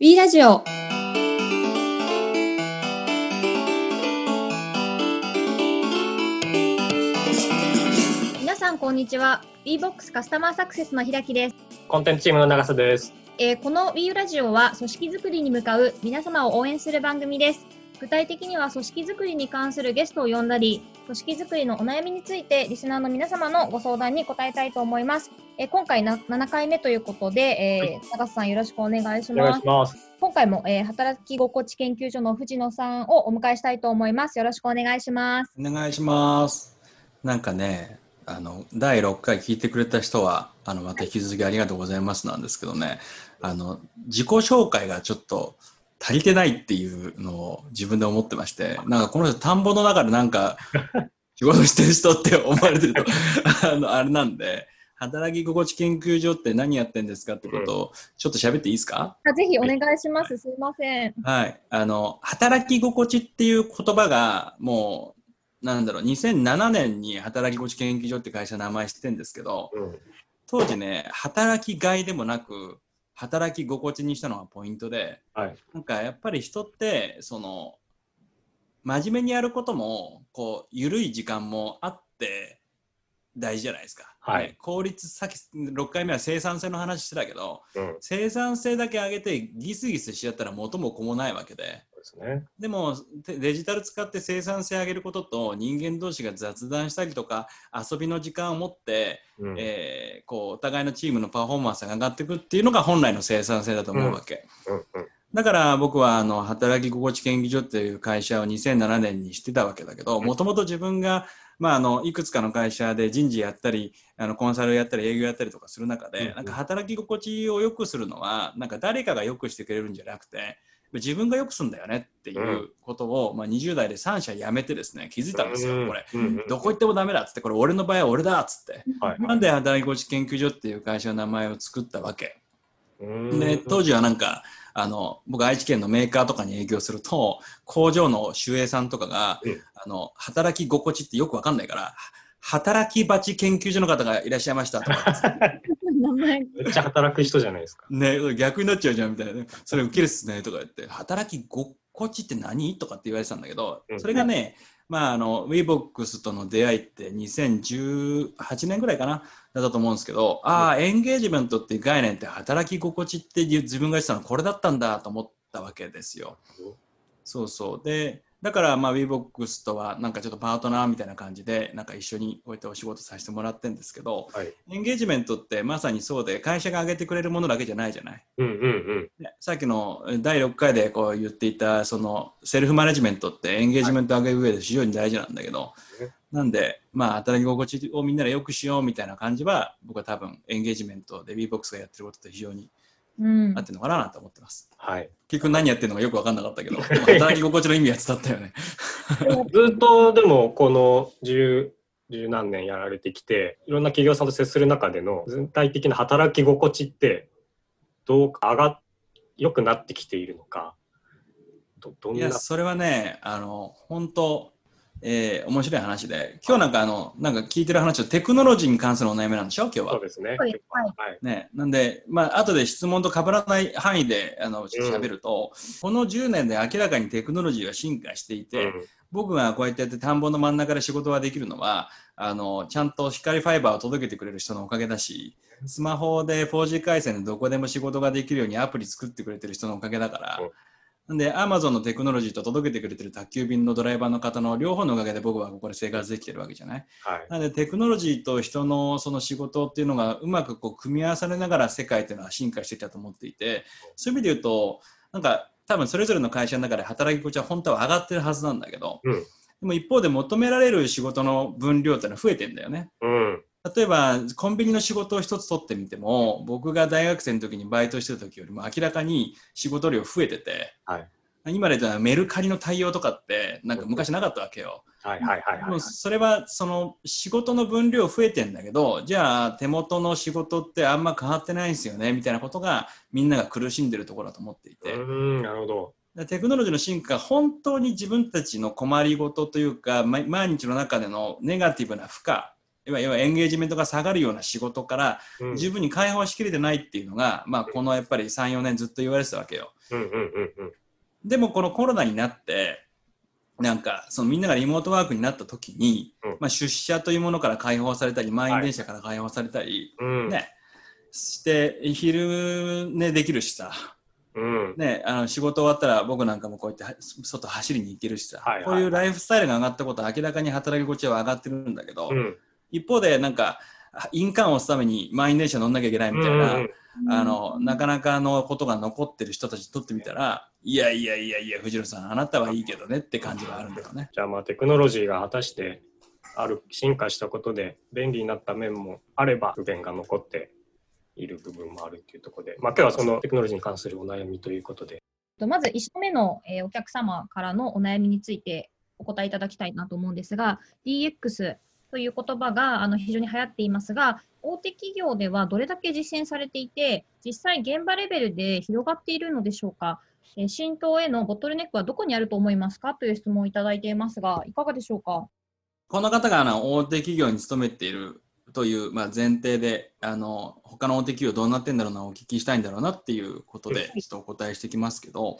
B ラジオ。皆さんこんにちは。B-BOX カスタマーサクセスの平木です、コンテンツチームの長瀬です。えーこの B ラジオは組織づくりに向かう皆様を応援する番組です具体的には組織づくりに関するゲストを呼んだり組織づくりのお悩みについてリスナーの皆様のご相談に答えたいと思います、えー今回な7回目ということで、えー長瀬さんよろしくお願いしお願ますいします。今回も、えー働き心地研究所の藤野さんをお迎えしたいと思います。よろしくお願いします。お願いします。なんかね、あの第6回聞いてくれた人は、あのまた引き続きありがとうございますなんですけどね、あの自己紹介がちょっと足りてないっていうのを自分で思ってまして、なんかこの人田んぼの中でなんか 仕事してる人って思われてると あのあれなんで、働き心地研究所って何やってんですかってことをちょっと喋っていいですか？あぜひお願いします。すいません。はい、あの働き心地っていう言葉がもうなんだろう2007年に働き心地研究所って会社の名前知ってるんですけどうん。当時ね働きがいでもなく働き心地にしたのがポイントではい。なんかやっぱり人ってその真面目にやることもこう緩い時間もあって大事じゃないですか。はいね効率さっき6回目は生産性の話してたけどうん。生産性だけ上げてギスギスしちゃったら元も子もないわけで。ですね。でもてデジタル使って生産性上げることと人間同士が雑談したりとか遊びの時間を持って、うん。えーこうお互いのチームのパフォーマンスが上がっていくっていうのが本来の生産性だと思うわけ、うん。うん。だから僕はあの働き心地研究所っていう会社を2007年にしてたわけだけどもともと自分が、まあ、あのいくつかの会社で人事やったりあのコンサルやったり営業やったりとかする中で、うんうんなんか働き心地を良くするのはなんか誰かが良くしてくれるんじゃなくて自分が良くするんだよねっていうことを、まあ、20代で3社辞めてですね気づいたんですよ、これ。どこ行ってもダメだっつってこれ俺の場合は俺だっつって。はい。なんで働き心地研究所っていう会社の名前を作ったわけ。うん。で当時はなんかあの僕愛知県のメーカーとかに営業すると工場の守衛さんとかが、うん。あの働き心地ってよくわかんないから働き蜂研究所の方がいらっしゃいましたとか名前。めっちゃ働く人じゃないですか。ね逆になっちゃうじゃんみたいなねそれウケるっすねとか言って働き心地って何とかって言われてたんだけどうんそれがね、まああの WeBox との出会いって2018年ぐらいかなだったと思うんですけど、ああエンゲージメントっていう概念って働き心地って自分が言ってたのこれだったんだと思ったわけですよ。そうそうでだからまあ WeBox とはなんかちょっとパートナーみたいな感じでなんか一緒にこうやってお仕事させてもらってるんですけどはい。エンゲージメントってまさにそうで会社が上げてくれるものだけじゃないじゃない？うん。うん。ねさっきの第6回でこう言っていたそのセルフマネジメントってエンゲージメント上げる上で非常に大事なんだけど、ねなんでまあ働き心地をみんなで良くしようみたいな感じは僕は多分エンゲージメントで BBOX がやってることと非常にうん合ってるのかなと思ってます。はい。結局何やってるのかよく分かんなかったけど 働き心地の意味は伝わったよね。ずっとでもこの十十何年やられてきていろんな企業さんと接する中での全体的な働き心地ってどう上が良くなってきているのかどどんな？いやそれはねあの本当えー面白い話で。今日なんかあのなんか聞いてる話はテクノロジーに関するお悩みなんでしょ？今日は。そう。ですね。はい。はい。ね、なんで、まあ後で質問と被らない範囲であの喋ると、この10年で明らかにテクノロジーは進化していて、僕がこうやってやって田んぼの真ん中で仕事ができるのはあのちゃんと光ファイバーを届けてくれる人のおかげだしスマホで 4G 回線でどこでも仕事ができるようにアプリ作ってくれてる人のおかげだから、うんなんで Amazon のテクノロジーと届けてくれてる宅急便のドライバーの方の両方のおかげで僕はここで生活できてるわけじゃない？はい。なのでテクノロジーと人のその仕事っていうのがうまくこう組み合わされながら世界っていうのは進化してきたと思っていてそういう意味で言うとなんか多分それぞれの会社の中で働き心地は本当は上がってるはずなんだけど、うんでも一方で求められる仕事の分量っていうのは増えてんだよね。うん。例えばコンビニの仕事を一つ取ってみても僕が大学生の時にバイトしてた時よりも明らかに仕事量増えてて、はい今で言ったらメルカリの対応とかってなんか昔なかったわけよ。はいはいはい。それはその仕事の分量増えてんだけどじゃあ手元の仕事ってあんま変わってないんですよねみたいなことがみんなが苦しんでるところだと思っていて、うん、なるほど。でテクノロジーの進化が本当に自分たちの困りごとというかま毎日の中でのネガティブな負荷いわゆるエンゲージメントが下がるような仕事からうん。十分に解放しきれてないっていうのが、まあ、このやっぱり3、4年ずっと言われてたわけよ。うんうんうんうんでもこのコロナになって、なんかそのみんながリモートワークになった時に、うん。まあ、出社というものから解放されたり、満員電車から解放されたり、うん。ね、して昼寝できるしさ、うん。ね、あの仕事終わったら僕なんかもこうやっては外走りに行けるしさ、はいはい。こういうライフスタイルが上がったことは明らかに働き心地は上がってるんだけど、うん一方でなんか印鑑を押すために満員電車乗んなきゃいけないみたいな、うんあのなかなかのことが残ってる人たちにとってみたらいやいやいやいや藤野さんあなたはいいけどねって感じがあるんだよね。じゃあまあテクノロジーが果たしてある進化したことで便利になった面もあれば不便が残っている部分もあるっていうところで、まあ、今日はそのテクノロジーに関するお悩みということで。とまず1社目の、えーお客様からのお悩みについてお答えいただきたいなと思うんですが、DX という言葉があの非常に流行っていますが、大手企業ではどれだけ実践されていて、実際現場レベルで広がっているのでしょうか？えー浸透へのボトルネックはどこにあると思いますか？という質問をいただいていますが、いかがでしょうか？この方があの大手企業に勤めているという、まあ、前提であの他の大手企業どうなってんだろうなお聞きしたいんだろうなっていうことでちょっとお答えしてきますけど、はい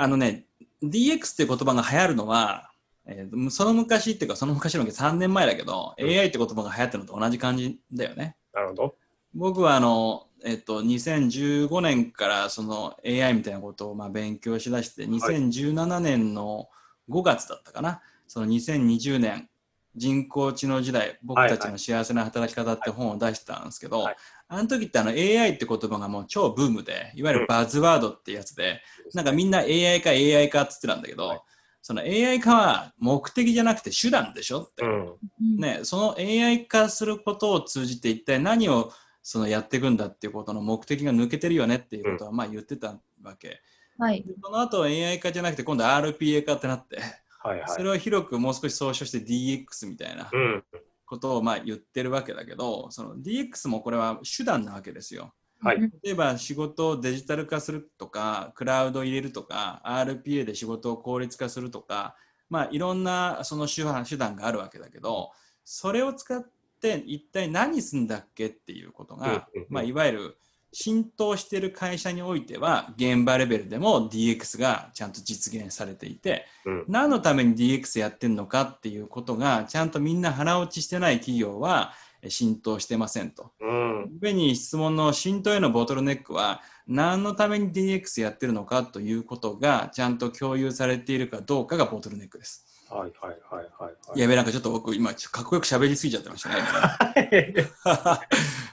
あのね DX っていう言葉が流行るのは、えーその昔っていうかその昔の3年前だけど、うん。AI って言葉が流行ってるのと同じ感じだよね。なるほど。僕はあの、えっと、2015年からその AI みたいなことをまあ勉強しだして2017年の5月だったかな、その2020年人工知能時代僕たちの幸せな働き方って本を出したんですけど、はい。あの時ってあの AI って言葉がもう超ブームでいわゆるバズワードってやつで、なんかみんな AI か AI かって言ってたんだけど、はいその AI 化は目的じゃなくて手段でしょって、うんうんね、その AI 化することを通じて一体何をそのやっていくんだっていうことの目的が抜けてるよねっていうことはまあ言ってたわけ。はい。でその後 AI 化じゃなくて今度 RPA 化ってなって、はいはい。それを広くもう少し総称して DX みたいなうんことをまあ言ってるわけだけど、その DX もこれは手段なわけですよ。はい。例えば仕事をデジタル化するとか、クラウドを入れるとか、RPA で仕事を効率化するとか、まあ、いろんなその手段手段があるわけだけど、それを使って一体何すんだっけっていうことが、まあ、いわゆる浸透している会社においては、現場レベルでも DX がちゃんと実現されていて、うん。何のために DX やってるのかっていうことが、ちゃんとみんな腹落ちしてない企業はえ浸透してませんと。うん上に質問の浸透へのボトルネックは何のために DX やってるのかということがちゃんと共有されているかどうかがボトルネックです。はいはいはいはいはい。やべえ、なんかちょっと僕今かっこよく喋りすぎちゃってましたね。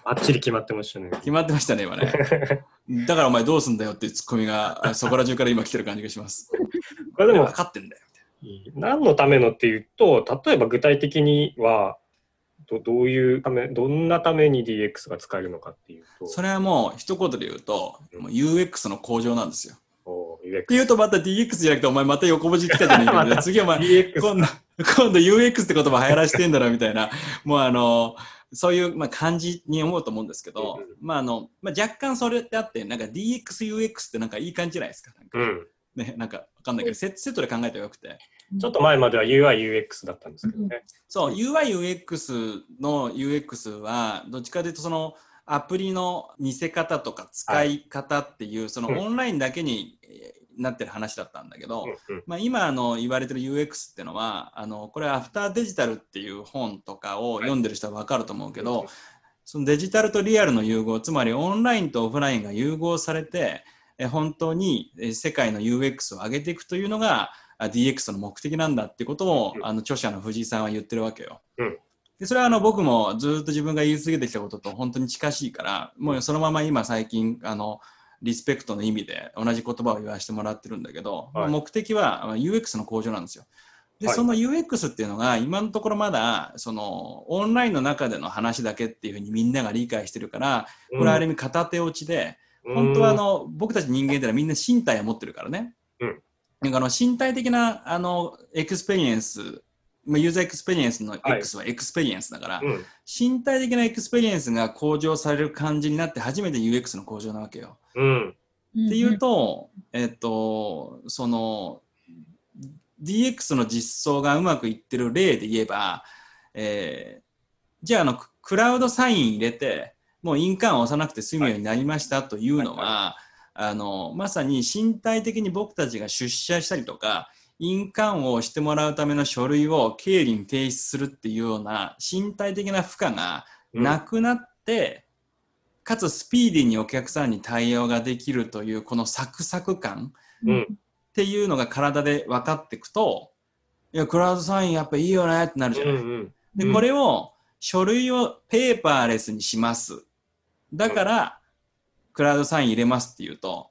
ばっちり決まってましたね。決まってましたね、今ね。だからお前どうすんだよっていうツッコミがあそこら中から今来てる感じがします。これでも分かってんだよ。何のためのっていうと例えば具体的にはどどういうためどんなために DX が使えるのかっていうと。それはもう一言で言うと、もう UX の向上なんですよ。おって言うとまた DX じゃなくてお前また横文字来 たじゃねえかみたいな次お前今度、今度 UX って言葉流行らしてんだろみたいな、もうあの、そういう、まあ、感じに思うと思うんですけど、うんうん。まああの、まあ、若干それってあって、なんか DX、UX ってなんかいい感じじゃないですか。なんかうん、ね、なんかわかんないけど、セセットで考えたらよくて。ちょっと前までは UIUX だったんですけどね。そう、UI、UX の UX は、どっちかというとその、アプリの見せ方とか使い方っていう、そのうん。オンラインだけにえーなってる話だったんだけど、うんうん。まあ、今あの言われてる UX っていうのはあのこれアフターデジタルっていう本とかを読んでる人は分かると思うけど、うんそのデジタルとリアルの融合つまりオンラインとオフラインが融合されてえ本当にえ世界の UX を上げていくというのがあ DX の目的なんだってことを、うんあの著者の藤井さんは言ってるわけよ。うんでそれはあの僕もずっと自分が言い続けてきたことと本当に近しいからもうそのまま今最近あのリスペクトの意味で同じ言葉を言わせてもらってるんだけど、はい目的はあ UX の向上なんですよ。で、はいその UX っていうのが今のところまだそのオンラインの中での話だけっていうふうにみんなが理解してるからこれはある意味片手落ちで、本当はあの僕たち人間ってのはみんな身体を持ってるからね。うんなんかあの身体的なあのエクスペリエンス、まあユーザーエクスペリエンスの X はエクスペリエンスだから、うん。うん身体的なエクスペリエンスが向上される感じになって初めて UX の向上なわけよ。うん。っていうと、えっと、その DX の実装がうまくいってる例で言えば、えーじゃああのククラウドサイン入れてもう印鑑を押さなくて済むようになりましたというのは、あのまさに身体的に僕たちが出社したりとか印鑑をしてもらうための書類を経理に提出するっていうような身体的な負荷がなくなって、かつスピーディーにお客さんに対応ができるというこのサクサク感うんっていうのが体で分かっていくといやクラウドサインやっぱいいよねってなるじゃない。うんうんで、うんこれを書類をペーパーレスにします。だから、クラウドサイン入れますって言うと、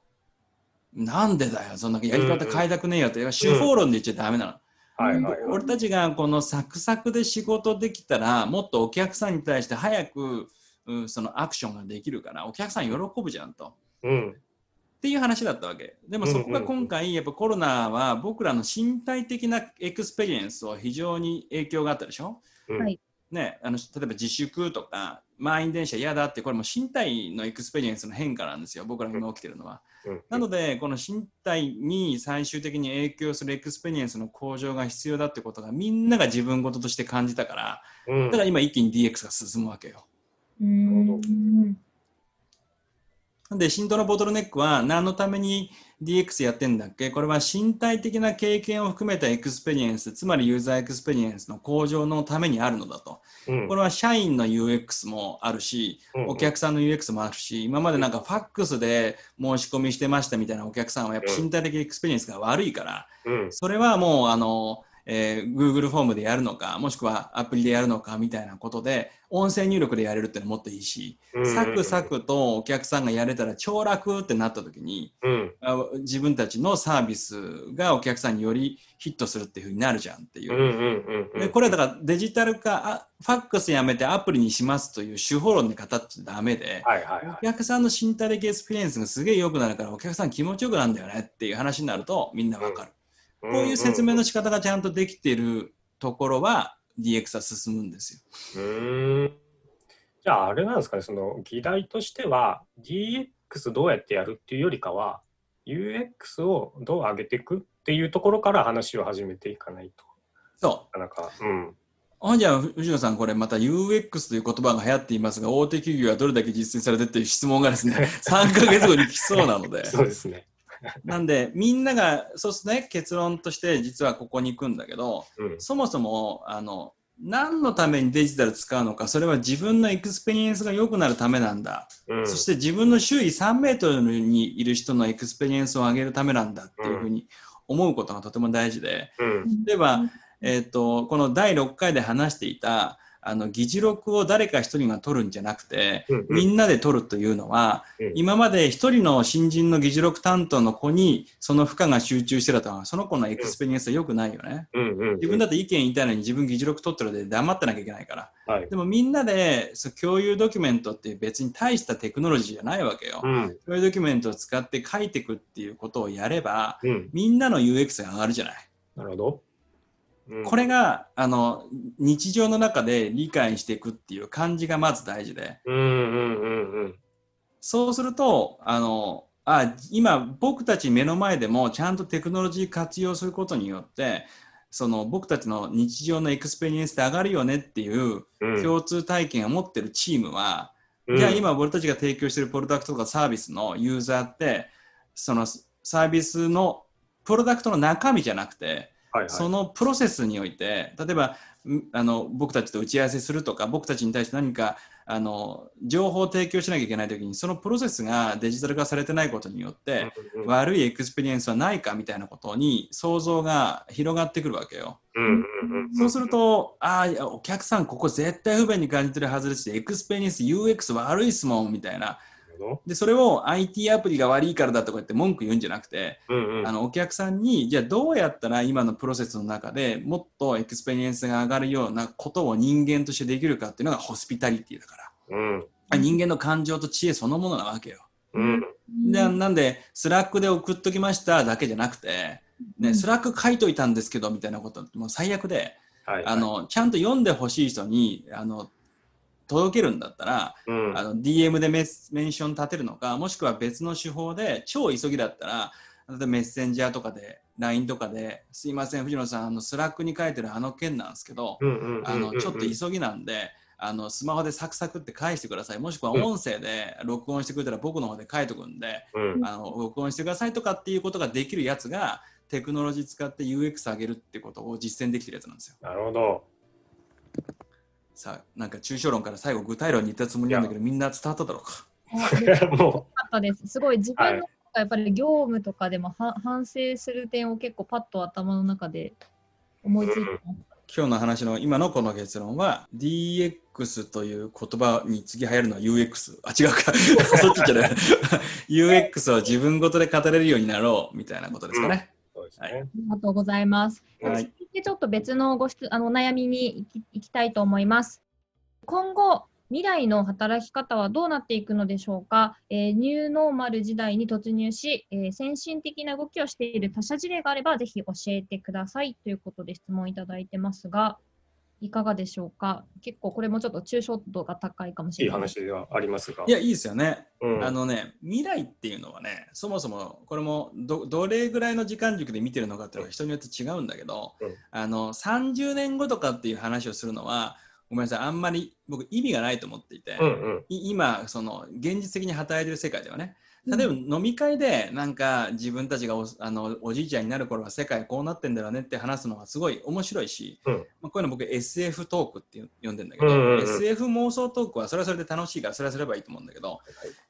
なんでだよ、そんなやり方変えたくねえよって、手法論で言っちゃダメなの。はいはいはい。俺たちがこのサクサクで仕事できたら、もっとお客さんに対して早く、うんそのアクションができるから、お客さん喜ぶじゃんと。うん。っていう話だったわけ。でもそこが今回、やっぱコロナは僕らの身体的なエクスペリエンスを非常に影響があったでしょ？うんはいね、あの例えば自粛とか満員電車嫌だってこれも身体のエクスペリエンスの変化なんですよ。僕らが今起きてるのは。うん。なのでこの身体に最終的に影響するエクスペリエンスの向上が必要だってことがみんなが自分事として感じたからうん。だから今一気に DX が進むわけよ。うんで浸透のボトルネックは何のために DX やってんだっけ？これは身体的な経験を含めたエクスペリエンスつまりユーザーエクスペリエンスの向上のためにあるのだと。うん。これは社員の UX もあるし、うんお客さんの UX もあるし、今までなんかファックスで申し込みしてましたみたいなお客さんはやっぱ身体的エクスペリエンスが悪いから、うん。それはもうあの、えー Google フォームでやるのか、もしくはアプリでやるのかみたいなことで、音声入力でやれるってのもっといいし、うんサクサクとお客さんがやれたら超楽ってなった時に、うんあ自分たちのサービスがお客さんによりヒットするっていうふうになるじゃんっていううんう。んうんでこれだからデジタル化あファックスやめてアプリにしますという手法論で語っちゃダメで、お客さんの身体的エクスペリエンスがすげえ良くなるからお客さん気持ちよくなるんだよねっていう話になるとみんなわかる、い。こういう説明の仕方がちゃんとできているところは DX は進むんですよ。うーん。じゃああれなんですかねその議題としては DX どうやってやるっていうよりかは UX をどう上げていくっていうところから話を始めていかないと。そう。なかなかうん。あじゃあ藤野さんこれまた UX という言葉が流行っていますが大手企業はどれだけ実践されてっていう質問がですね3ヶ月後に来そうなので。そうですねなんでみんながそうすね結論として実はここに行くんだけどうん。そもそもあの何のためにデジタル使うのかそれは自分のエクスペリエンスが良くなるためなんだ、うん。そして自分の周囲3メートルにいる人のエクスペリエンスを上げるためなんだっていうふうに思うことがとても大事で。うん。例えば、えー、とこの第6回で話していたあの議事録を誰か一人が取るんじゃなくてうんみんなで取るというのは、うん今まで一人の新人の議事録担当の子にその負荷が集中してたとその子のエクスペリエンスは良くないよね。うんうん自分だって意見言いたいのに自分議事録取ってるので黙ってなきゃいけないから。はいでもみんなでそう共有ドキュメントって別に大したテクノロジーじゃないわけよ。うん共有ドキュメントを使って書いていくっていうことをやればうんみんなの UX が上がるじゃない。なるほどうん。これがあの日常の中で理解していくっていう感じがまず大事で。うんうんうんうんそうするとあのあ今僕たち目の前でもちゃんとテクノロジー活用することによってその僕たちの日常のエクスペリエンスって上がるよねっていううん。共通体験を持ってるチームは、うん。じゃあ今俺たちが提供しているプロダクトとかサービスのユーザーってそのサービスのプロダクトの中身じゃなくてはいはいそのプロセスにおいて例えばんあの僕たちと打ち合わせするとか僕たちに対して何かあの情報を提供しなきゃいけないときにそのプロセスがデジタル化されてないことによって、うんうん悪いエクスペリエンスはないかみたいなことに想像が広がってくるわけよ。うんうんうんそうすると、ああ、お客さんここ絶対不便に感じてるはずですし、エクスペリエンス UX 悪いっすもんみたいな。で、それを IT アプリが悪いからだとか言って文句言うんじゃなくて、どうんうん。あのお客さんにじゃあどうやったら今のプロセスの中でもっとエクスペリエンスが上がるようなことを人間としてできるかっていうのがホスピタリティだから、うん。人間の感情と知恵そのものなわけよ。うん。でなんでスラックで送っときましただけじゃなくて、ねスラック書いといたんですけどみたいなこともう最悪ではいはい。あのちゃんと読んでほしい人にあの届けるんだったらうんあの DM でメンション立てるのかもしくは別の手法で超急ぎだったら例えばメッセンジャーとかで LINE とかですいません藤野さんあのスラックに書いてるあの件なんですけどちょっと急ぎなんであのスマホでサクサクって返してくださいもしくは音声で録音してくれたら僕の方で書いとくんで、うん。あの録音してくださいとかっていうことができるやつがテクノロジー使って UX 上げるってことを実践できてるやつなんですよ。なるほど。さあなんか抽象論から最後具体論に言ったつもりなんだけどみんな伝わっただろうか。です。すごい自分のやっぱり業務とかでもは反省する点を結構パッと頭の中で思いついてます。今日の話の今のこの結論は DX という言葉に次流行るのは UX あ違うかそっちじゃない UX を自分ごとで語れるようになろうみたいなことですかね、う、そうですはね。ありがとうございます。はいでちょっと別のご質あのお悩みに行き行きたいと思います。今後、未来の働き方はどうなっていくのでしょうか、えーニューノーマル時代に突入し、えー先進的な動きをしている他社事例があれば、ぜひ教えてくださいということで質問いただいてますが、いかがでしょうか？結構これもちょっと抽象度が高いかもしいいれない。話ではありますが。いやいいですよねうん、あのね、未来っていうのはね、そもそもこれもどどれぐらいの時間軸で見てるのかっていうのは人によって違うんだけど、うんあの30年後とかっていう話をするのは、ごめんなさい、あんまり僕意味がないと思っていて、うんうん。い今、その現実的に働いてる世界ではね、例えば飲み会でなんか自分たちがおあのおじいちゃんになる頃は世界こうなってんだよねって話すのはすごい面白いし、うん。まあ、こういうの僕 SF トークって呼んでんだけど、うんうんうん SF 妄想トークはそれはそれで楽しいからそれはすればいいと思うんだけど、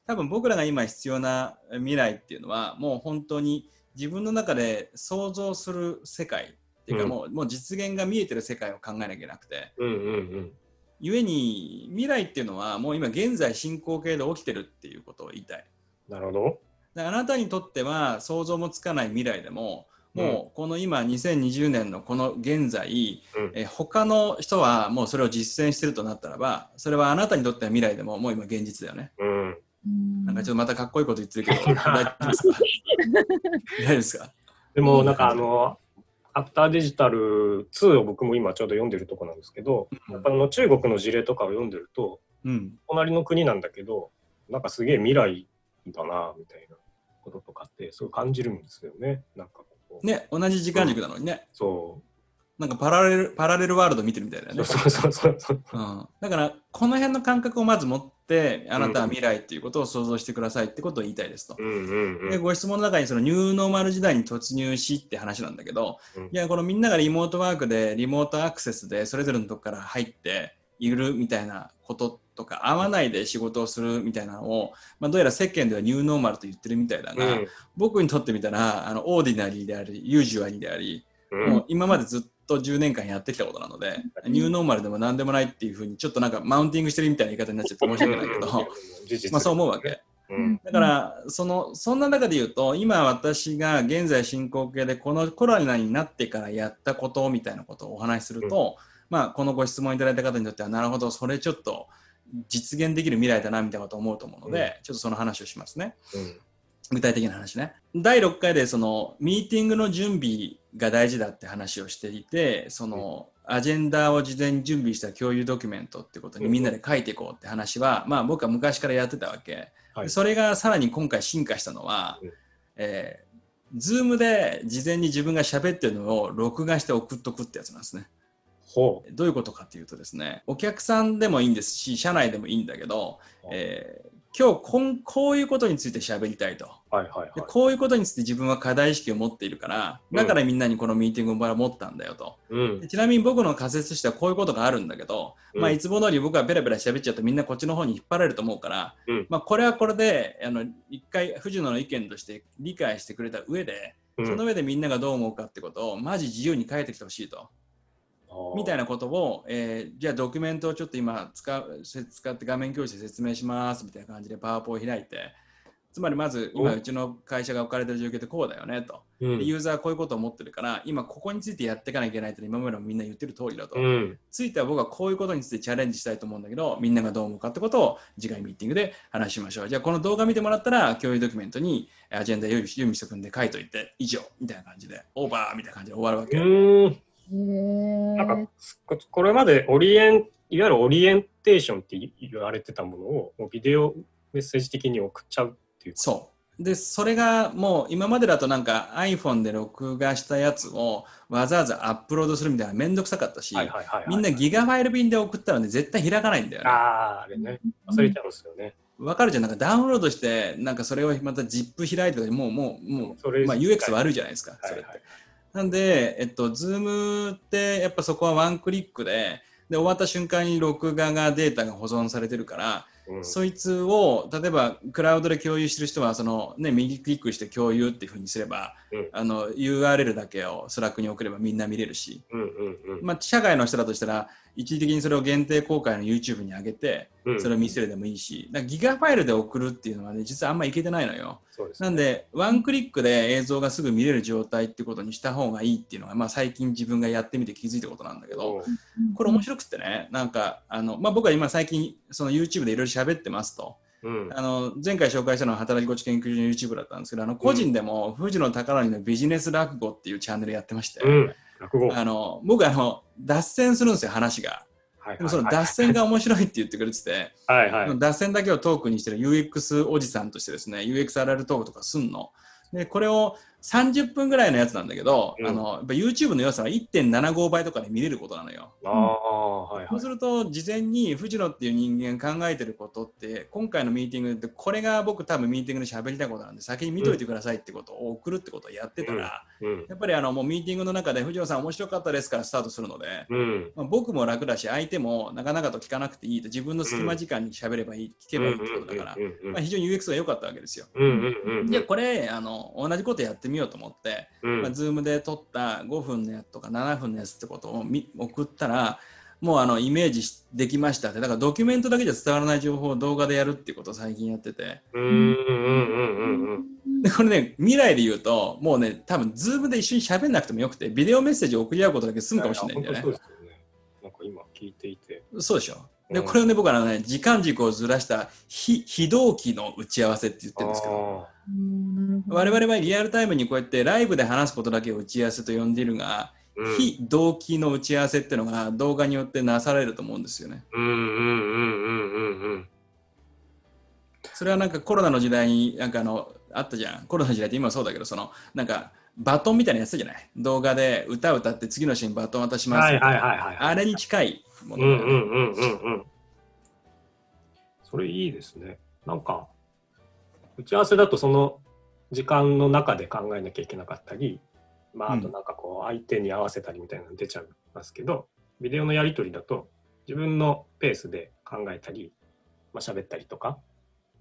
多分僕らが今必要な未来っていうのはもう本当に自分の中で想像する世界っていうかうん。もう,、もう実現が見えてる世界を考えなきゃいけなくてうんうんうん。故に未来っていうのはもう今現在進行形で起きてるっていうことを言いたい。なるほど。であなたにとっては想像もつかない未来でももうこの今2020年のこの現在、うんえ他の人はもうそれを実践してるとなったらばそれはあなたにとっては未来でももう今現実だよね。うん。うんなんかちょっとまたかっこいいこと言ってるけど 大丈夫ですか？ですか？でもなんかあの、アフターデジタル2を僕も今ちょうど読んでるとこなんですけど、やっぱあの中国の事例とかを読んでると、うん。隣の国なんだけど、なんかすげえ未来だな、みたいなこととかってすごい感じるんですよね。なんかこう。ね、同じ時間軸なのにね、そなんかパラレルパラレルワールド見てるみたいだよう。ね。そうそうそうそう。うん、だから、この辺の感覚をまず持って、あなたは未来っていうことを想像してくださいってことを言いたいですと。うんうんうん。でご質問の中にそのニューノーマル時代に突入しって話なんだけど、うんいやこのみんながリモートワークでリモートアクセスでそれぞれのとこから入っているみたいなこととか合わないで仕事をするみたいなのを、まあ、どうやら世間ではニューノーマルと言ってるみたいだが、うん。僕にとってみたらあのオーディナリーでありユージュアリーであり、うん。もう今までずっと10年間やってきたことなので、ニューノーマルでも何でもないっていうふうにちょっとなんかマウンティングしてるみたいな言い方になっちゃって申し訳ないけど、まあそう思うわけ。うん。だから、そのそんな中で言うと、今私が現在進行形でこのコロナになってからやったことみたいなことをお話しすると、まあ、このご質問いただいた方にとっては、なるほど、それちょっと実現できる未来だなみたいなことを思うと思うので、ちょっとその話をしますね。うん具体的な話ね。第6回でそのミーティングの準備が大事だって話をしていて、そのアジェンダを事前に準備した共有ドキュメントってことにみんなで書いていこうって話は、まあ僕は昔からやってたわけ。はいそれがさらに今回進化したのは、うんえー、ズームで事前に自分が喋ってるのを録画して送っとくってやつなんですね。ほどういうことかっていうとですね、お客さんでもいいんですし、社内でもいいんだけど、う。えー今日こんこういうことについて喋りたいと。はいはいではい。こういうことについて自分は課題意識を持っているから、だからみんなにこのミーティングを持ったんだよと。うんでちなみに僕の仮説としてはこういうことがあるんだけど、うんまあいつも通り僕はベラベラ喋っちゃうとみんなこっちの方に引っ張られると思うから、うんまあこれはこれであの一回藤野の意見として理解してくれた上で、うんその上でみんながどう思うかってことをマジ自由に書いてきてほしいと。みたいな。なことを、えーじゃあドキュメントをちょっと今使うせ使って画面共有して説明しますみたいな感じでパワポを開いて、つまりまず今おうちの会社が置かれてる状況ってこうだよねと。うんでユーザーはこういうことを思ってるから、今ここについてやっていかなきゃいけないって今までもみんな言ってる通りだと。うん。ついては僕はこういうことについてチャレンジしたいと思うんだけど、みんながどう思うかってことを次回ミーティングで話しましょう。じゃあこの動画見てもらったら共有ドキュメントにアジェンダ用意しておくんで書いといて以上みたいな感じでオーバーみたいな感じで終わるわけ。なんかここれまでオリエンいわゆるオリエンテーションって言われてたものをもうビデオメッセージ的に送っちゃうっていう。そう。で、それがもう今までだとなんか iPhone で録画したやつをわざわざアップロードするみたいなめんどくさかったし、みんなギガファイル便で送ったらね、絶対開かないんだよね。ああ、あれね。忘れちゃうんですよね。わかるじゃん、なんかダウンロードして、なんかそれをまた ZIP 開いてもう、もう、もう、まあ UX 悪いじゃないですか、それって。なんで、えっと、ズームってやっぱそこはワンクリックで、で、終わった瞬間に録画がデータが保存されてるから、うん。そいつを例えばクラウドで共有してる人はその、ね、右クリックして共有っていうふうにすれば、うん。あの URL だけをスラックに送ればみんな見れるし、うんうんうん。まあ、社外の人だとしたら一時的にそれを限定公開の YouTube に上げてうんそれを見せるでもいいし、だギガファイルで送るっていうのはね実はあんまいけてないのよ。ねなんでワンクリックで映像がすぐ見れる状態ってことにした方がいいっていうのが、まあ、最近自分がやってみて気づいたことなんだけど、これ面白くってね、なんか、あの、まあ、僕は今最近、その YouTube でいろいろ喋ってますと。うんあの、前回紹介したのは働きこち研究所の YouTube だったんですけど、あの、個人でも、藤野宝則のビジネス落語っていうチャンネルやってまして、うん。落語。あの、僕あの、脱線するんですよ、話が。はいでもその脱線が面白いって言ってくれてて、はいはい。脱線だけをトークにしてる UX おじさんとしてですね、UXRL トークとかすんの。で、これを30分ぐらいのやつなんだけど、うんあの、やっぱ YouTube の良さは1.75倍とかで見れることなのよ。ああ、はいはいそうす。ると、事前に藤野っていう人間考えてることって、今回のミーティングで、これが僕多分ミーティングで喋りたいことなんで、先に見といてくださいってことを送るってことをやってたら、うん。やっぱりあのもうミーティングの中で藤野さん面白かったですからスタートするので、うん。まあ、僕も楽だし、相手もなかなかと聞かなくていいと、自分の隙間時間に喋ればいい、聞けばいいってことだから、うんまあ、非常に UX が良かったわけですよ。うんうんうん。で、これ、あの同じことやってみようと思って、うんまあ、Zoom で撮った5分のやつとか7分のやつってことをみ送ったら、もうあのイメージしできましたって、だからドキュメントだけじゃ伝わらない情報を動画でやるっていうことを最近やってて、うんうんうんうんうん。でこれね、未来で言うと、もうね、多分 Zoom で一緒に喋んなくてもよくて、ビデオメッセージを送り合うことだけ済むかもしれないんだよねや。本当そうですよね。なんか今聞いていて。そうでしょ。で、うんこれをね、僕はね、時間軸をずらした非非同期の打ち合わせって言ってるんですけど、あ我々はリアルタイムにこうやってライブで話すことだけを打ち合わせと呼んでいるが、ーうん非同期の打ち合わせっていうのが動画によってなされると思うんですよね。うんうんうんうんうんうん。それはなんかコロナの時代になんかあのあったじゃん。コロナの時代って今もそうだけど、そのなんかバトンみたいなやつじゃない？動画で歌歌って次のシーンバトン渡しますはいみたいなはいはいはい。あれに近いものだよね、うんうんうんうんうん。それいいですね。なんか、打ち合わせだとその時間の中で考えなきゃいけなかったり、まあ、あとなんかこう相手に合わせたりみたいなの出ちゃいますけど、ビデオのやり取りだと自分のペースで考えたり、まあ喋ったりとか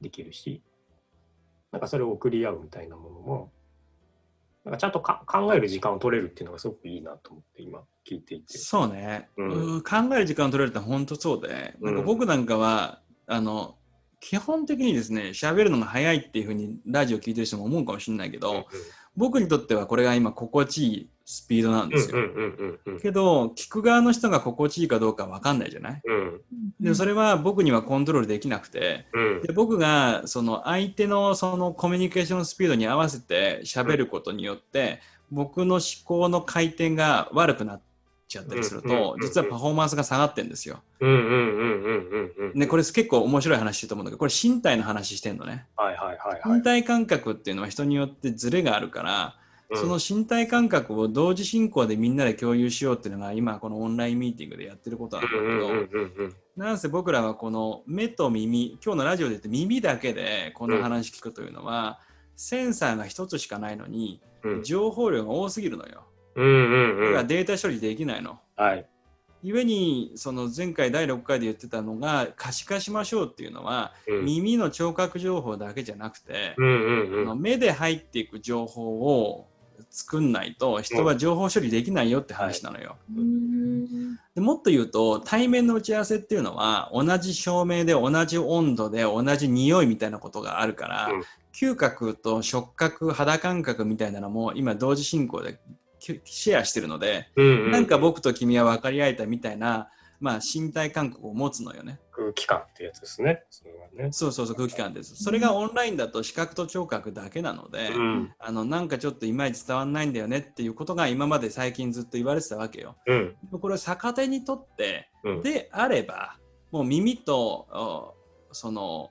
できるし、なんかそれを送り合うみたいなものも、なんかちゃんとか考える時間を取れるっていうのがすごくいいなと思って今聞いていて。そうね、うん。うん考える時間を取れるって本当そうで、なんか僕なんかはあの基本的にですね喋るのが早いっていうふうにラジオ聞いてる人も思うかもしれないけど、僕にとってはこれが今心地いいスピードなんですよ。うんうんうんうんうん。けど聞く側の人が心地いいかどうかわかんないじゃない？うん。でもそれは僕にはコントロールできなくてうん。で僕がその相手のそのコミュニケーションスピードに合わせて喋ることによって僕の思考の回転が悪くなっちゃったりすると実はパフォーマンスが下がってんですよ。うんうんうんうんうんうんね、これ結構面白い話してると思うんだけどこれ身体の話してんのね。はいはいはいはい。身体感覚っていうのは人によってズレがあるから、その身体感覚を同時進行でみんなで共有しようっていうのが今このオンラインミーティングでやってることなんだけど、なんせ僕らはこの目と耳今日のラジオで言って耳だけでこの話聞くというのは、センサーが一つしかないのにうん。情報量が多すぎるのよ。うんうんだからうんデータ処理できないの。はい。故にその前回第6回で言ってたのが可視化しましょうっていうのは、うん。耳の聴覚情報だけじゃなくて、うんうんうん。あの目で入っていく情報を作んないと人は情報処理できないよって話なのよ。でもっと言うと対面の打ち合わせっていうのは同じ照明で同じ温度で同じ匂いみたいなことがあるから、うん。嗅覚と触覚肌感覚みたいなのも今同時進行できシェアしてるので、うんうんなんか僕と君は分かり合えたみたいな、まあ、身体感覚を持つのよね。空気感ってやつですねそれはねそうそうそう空気感です。それがオンラインだと視覚と聴覚だけなので、うんあのなんかちょっといまいち伝わんないんだよねっていうことが今まで最近ずっと言われてたわけよ。うんこれを逆手にとってうんであればもう耳とおその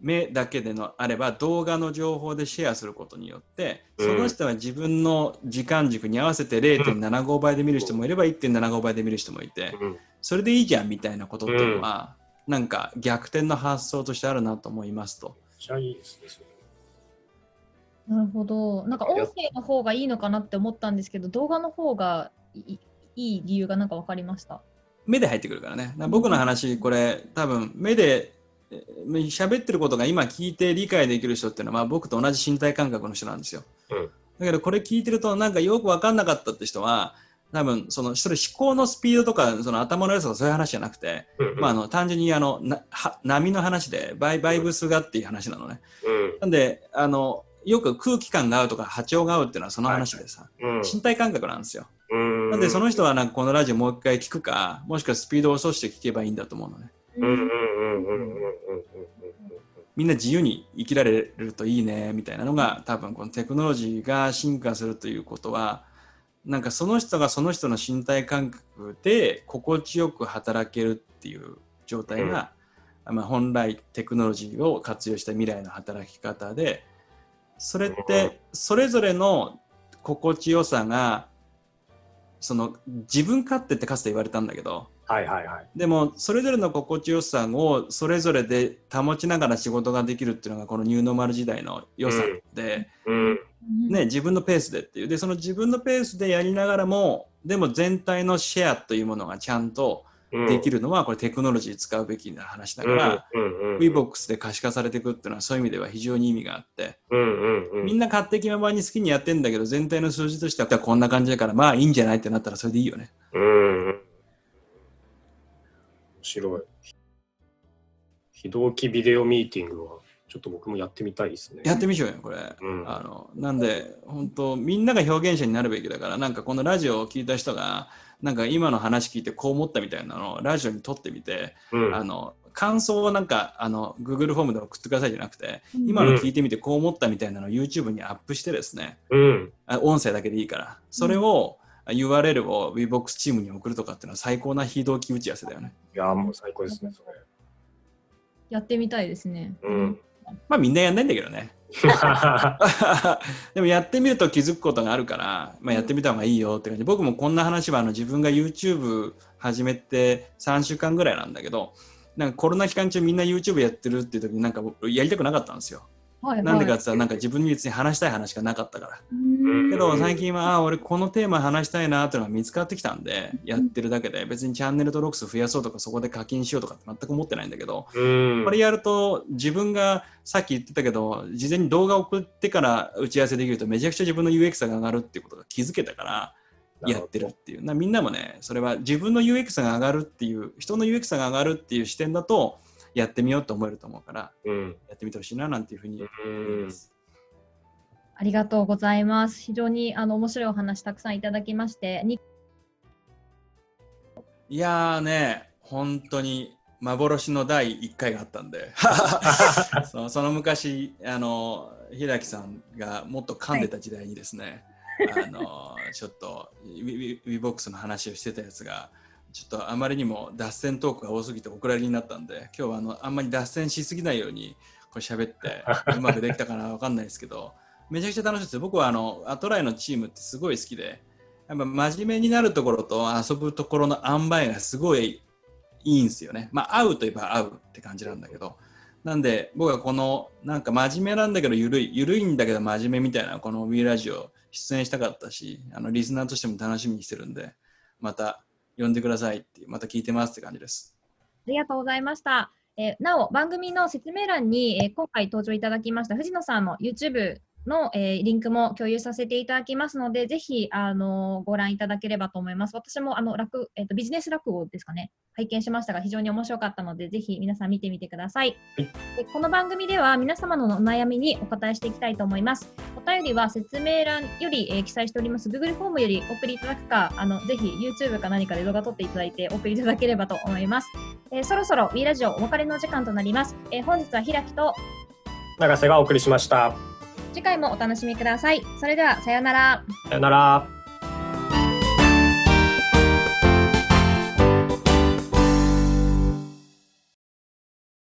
目だけでのあれば動画の情報でシェアすることによってうんその人は自分の時間軸に合わせて0.75倍で見る人もいれば1.75倍で見る人もいてうんそれでいいじゃんみたいなことっていうのはなんか逆転の発想としてあるなと思いますと。なるほど。なんか音声の方がいいのかなって思ったんですけど、動画の方がいい理由がなんか分かりました？目で入ってくるからね。僕の話、これ多分目でえー喋ってることが今聞いて理解できる人っていうのは、まあ、僕と同じ身体感覚の人なんですよ。うんだけどこれ聞いてるとなんかよく分かんなかったって人は多分そのそれ思考のスピードとかその頭の良さとかそういう話じゃなくて、うんうんまあ、あの単純にあのなは波の話でバイバイブスがっていう話なのね。うんなんであのよく空気感が合うとか波長が合うっていうのはその話でさ、うん身体感覚なんですよ。うんなんでその人はなんかこのラジオもう一回聞くか、もしくはスピードを落として聞けばいいんだと思うのね。みんな自由に生きられるといいねみたいなのが多分このテクノロジーが進化するということはなんかその人がその人の身体感覚で心地よく働けるっていう状態が、まあ、本来テクノロジーを活用した未来の働き方でそれってそれぞれの心地よさがその自分勝手ってかつて言われたんだけどはいはいはい。でもそれぞれの心地よさをそれぞれで保ちながら仕事ができるっていうのがこのニューノーマル時代の良さで、うん。ね、自分のペースでっていう。でその自分のペースでやりながらもでも全体のシェアというものがちゃんとうん。できるのはこれテクノロジー使うべきな話だから、うんうんうん WeBox で可視化されていくっていうのはそういう意味では非常に意味があってうんうんうん。みんな勝手気ままに好きにやってんだけど全体の数字としてはこんな感じだからまあいいんじゃないってなったらそれでいいよね。うん白い。非同期ビデオミーティングはちょっと僕もやってみたいですね。やってみしょうよこれ。うんあのなんで本当みんなが表現者になるべきだからなんかこのラジオを聞いた人がなんか今の話聞いてこう思ったみたいなのをラジオに撮ってみて、うんあの感想をなんかあの Google フォームで送ってくださいじゃなくて、うん今の聞いてみてこう思ったみたいなのを YouTube にアップしてですねうんあ音声だけでいいからそれを、URL を WeBox チームに送るとかっていうのは最高な非同期打ち合わせだよね。いやもう最高ですねそれ。やってみたいですね。うん。まあみんなやんないんだけどね。でもやってみると気づくことがあるから、まあ、やってみた方がいいよって感じ僕もこんな話はあの自分が YouTube 始めて3週間ぐらいなんだけどなんかコロナ期間中みんな YouTube やってるっていう時になんか僕やりたくなかったんですよ。はいはい、なんでかって言ったらなんか自分に別に話したい話がなかったから。うん。けど最近は俺このテーマ話したいなっていうのが見つかってきたんでやってるだけで別にチャンネル登録数増やそうとかそこで課金しようとかって全く思ってないんだけどうん。これやると自分がさっき言ってたけど事前に動画を送ってから打ち合わせできるとめちゃくちゃ自分の UX 差が上がるっていうことが気づけたからやってるっていう。なみんなもねそれは自分の UX 差が上がるっていう人の UX 差が上がるっていう視点だとやってみようと思えると思うからうんやってみてほしいななんていうふうに思います。ありがとうございます。非常にあの面白いお話たくさんいただきまして、にいやーね本当に幻の第1回があったんで その昔あの平木さんがもっと噛んでた時代にですね、あのちょっとウィウィボックスの話をしてたやつがちょっとあまりにも脱線トークが多すぎてお蔵入りになったんで今日はあのあんまり脱線しすぎないようにこれ喋って うまくできたかなわかんないですけどめちゃくちゃ楽しいですよ僕はあのアトライのチームってすごい好きでやっぱ真面目になるところと遊ぶところの塩梅がすごいいいんですよね。まあ、合うといえば合うって感じなんだけど。なんで、僕はこの、なんか真面目なんだけど、ゆるい、ゆるいんだけど真面目みたいな、この w ラジオ出演したかったし、あの、リスナーとしても楽しみにしてるんで、また呼んでくださいって、また聞いてますって感じです。ありがとうございました。えーなお、番組の説明欄に、えー今回登場いただきました藤野さんの YouTube の、えーリンクも共有させていただきますので、ぜひ、あのーご覧いただければと思います。私もあの落、えーとビジネス落語ですかね、拝見しましたが、非常に面白かったので、ぜひ皆さん見てみてください。はいでこの番組では皆様のお悩みにお答えしていきたいと思います。お便りは説明欄より、えー記載しております Google フォームよりお送りいただくか、あのぜひ YouTube か何かで動画撮っていただいてお送りいただければと思います。えーそろそろ W ラジオお別れの時間となります。えー本日は平木と永瀬がお送りしました。次回もお楽しみください。それではさようなら。さよなら。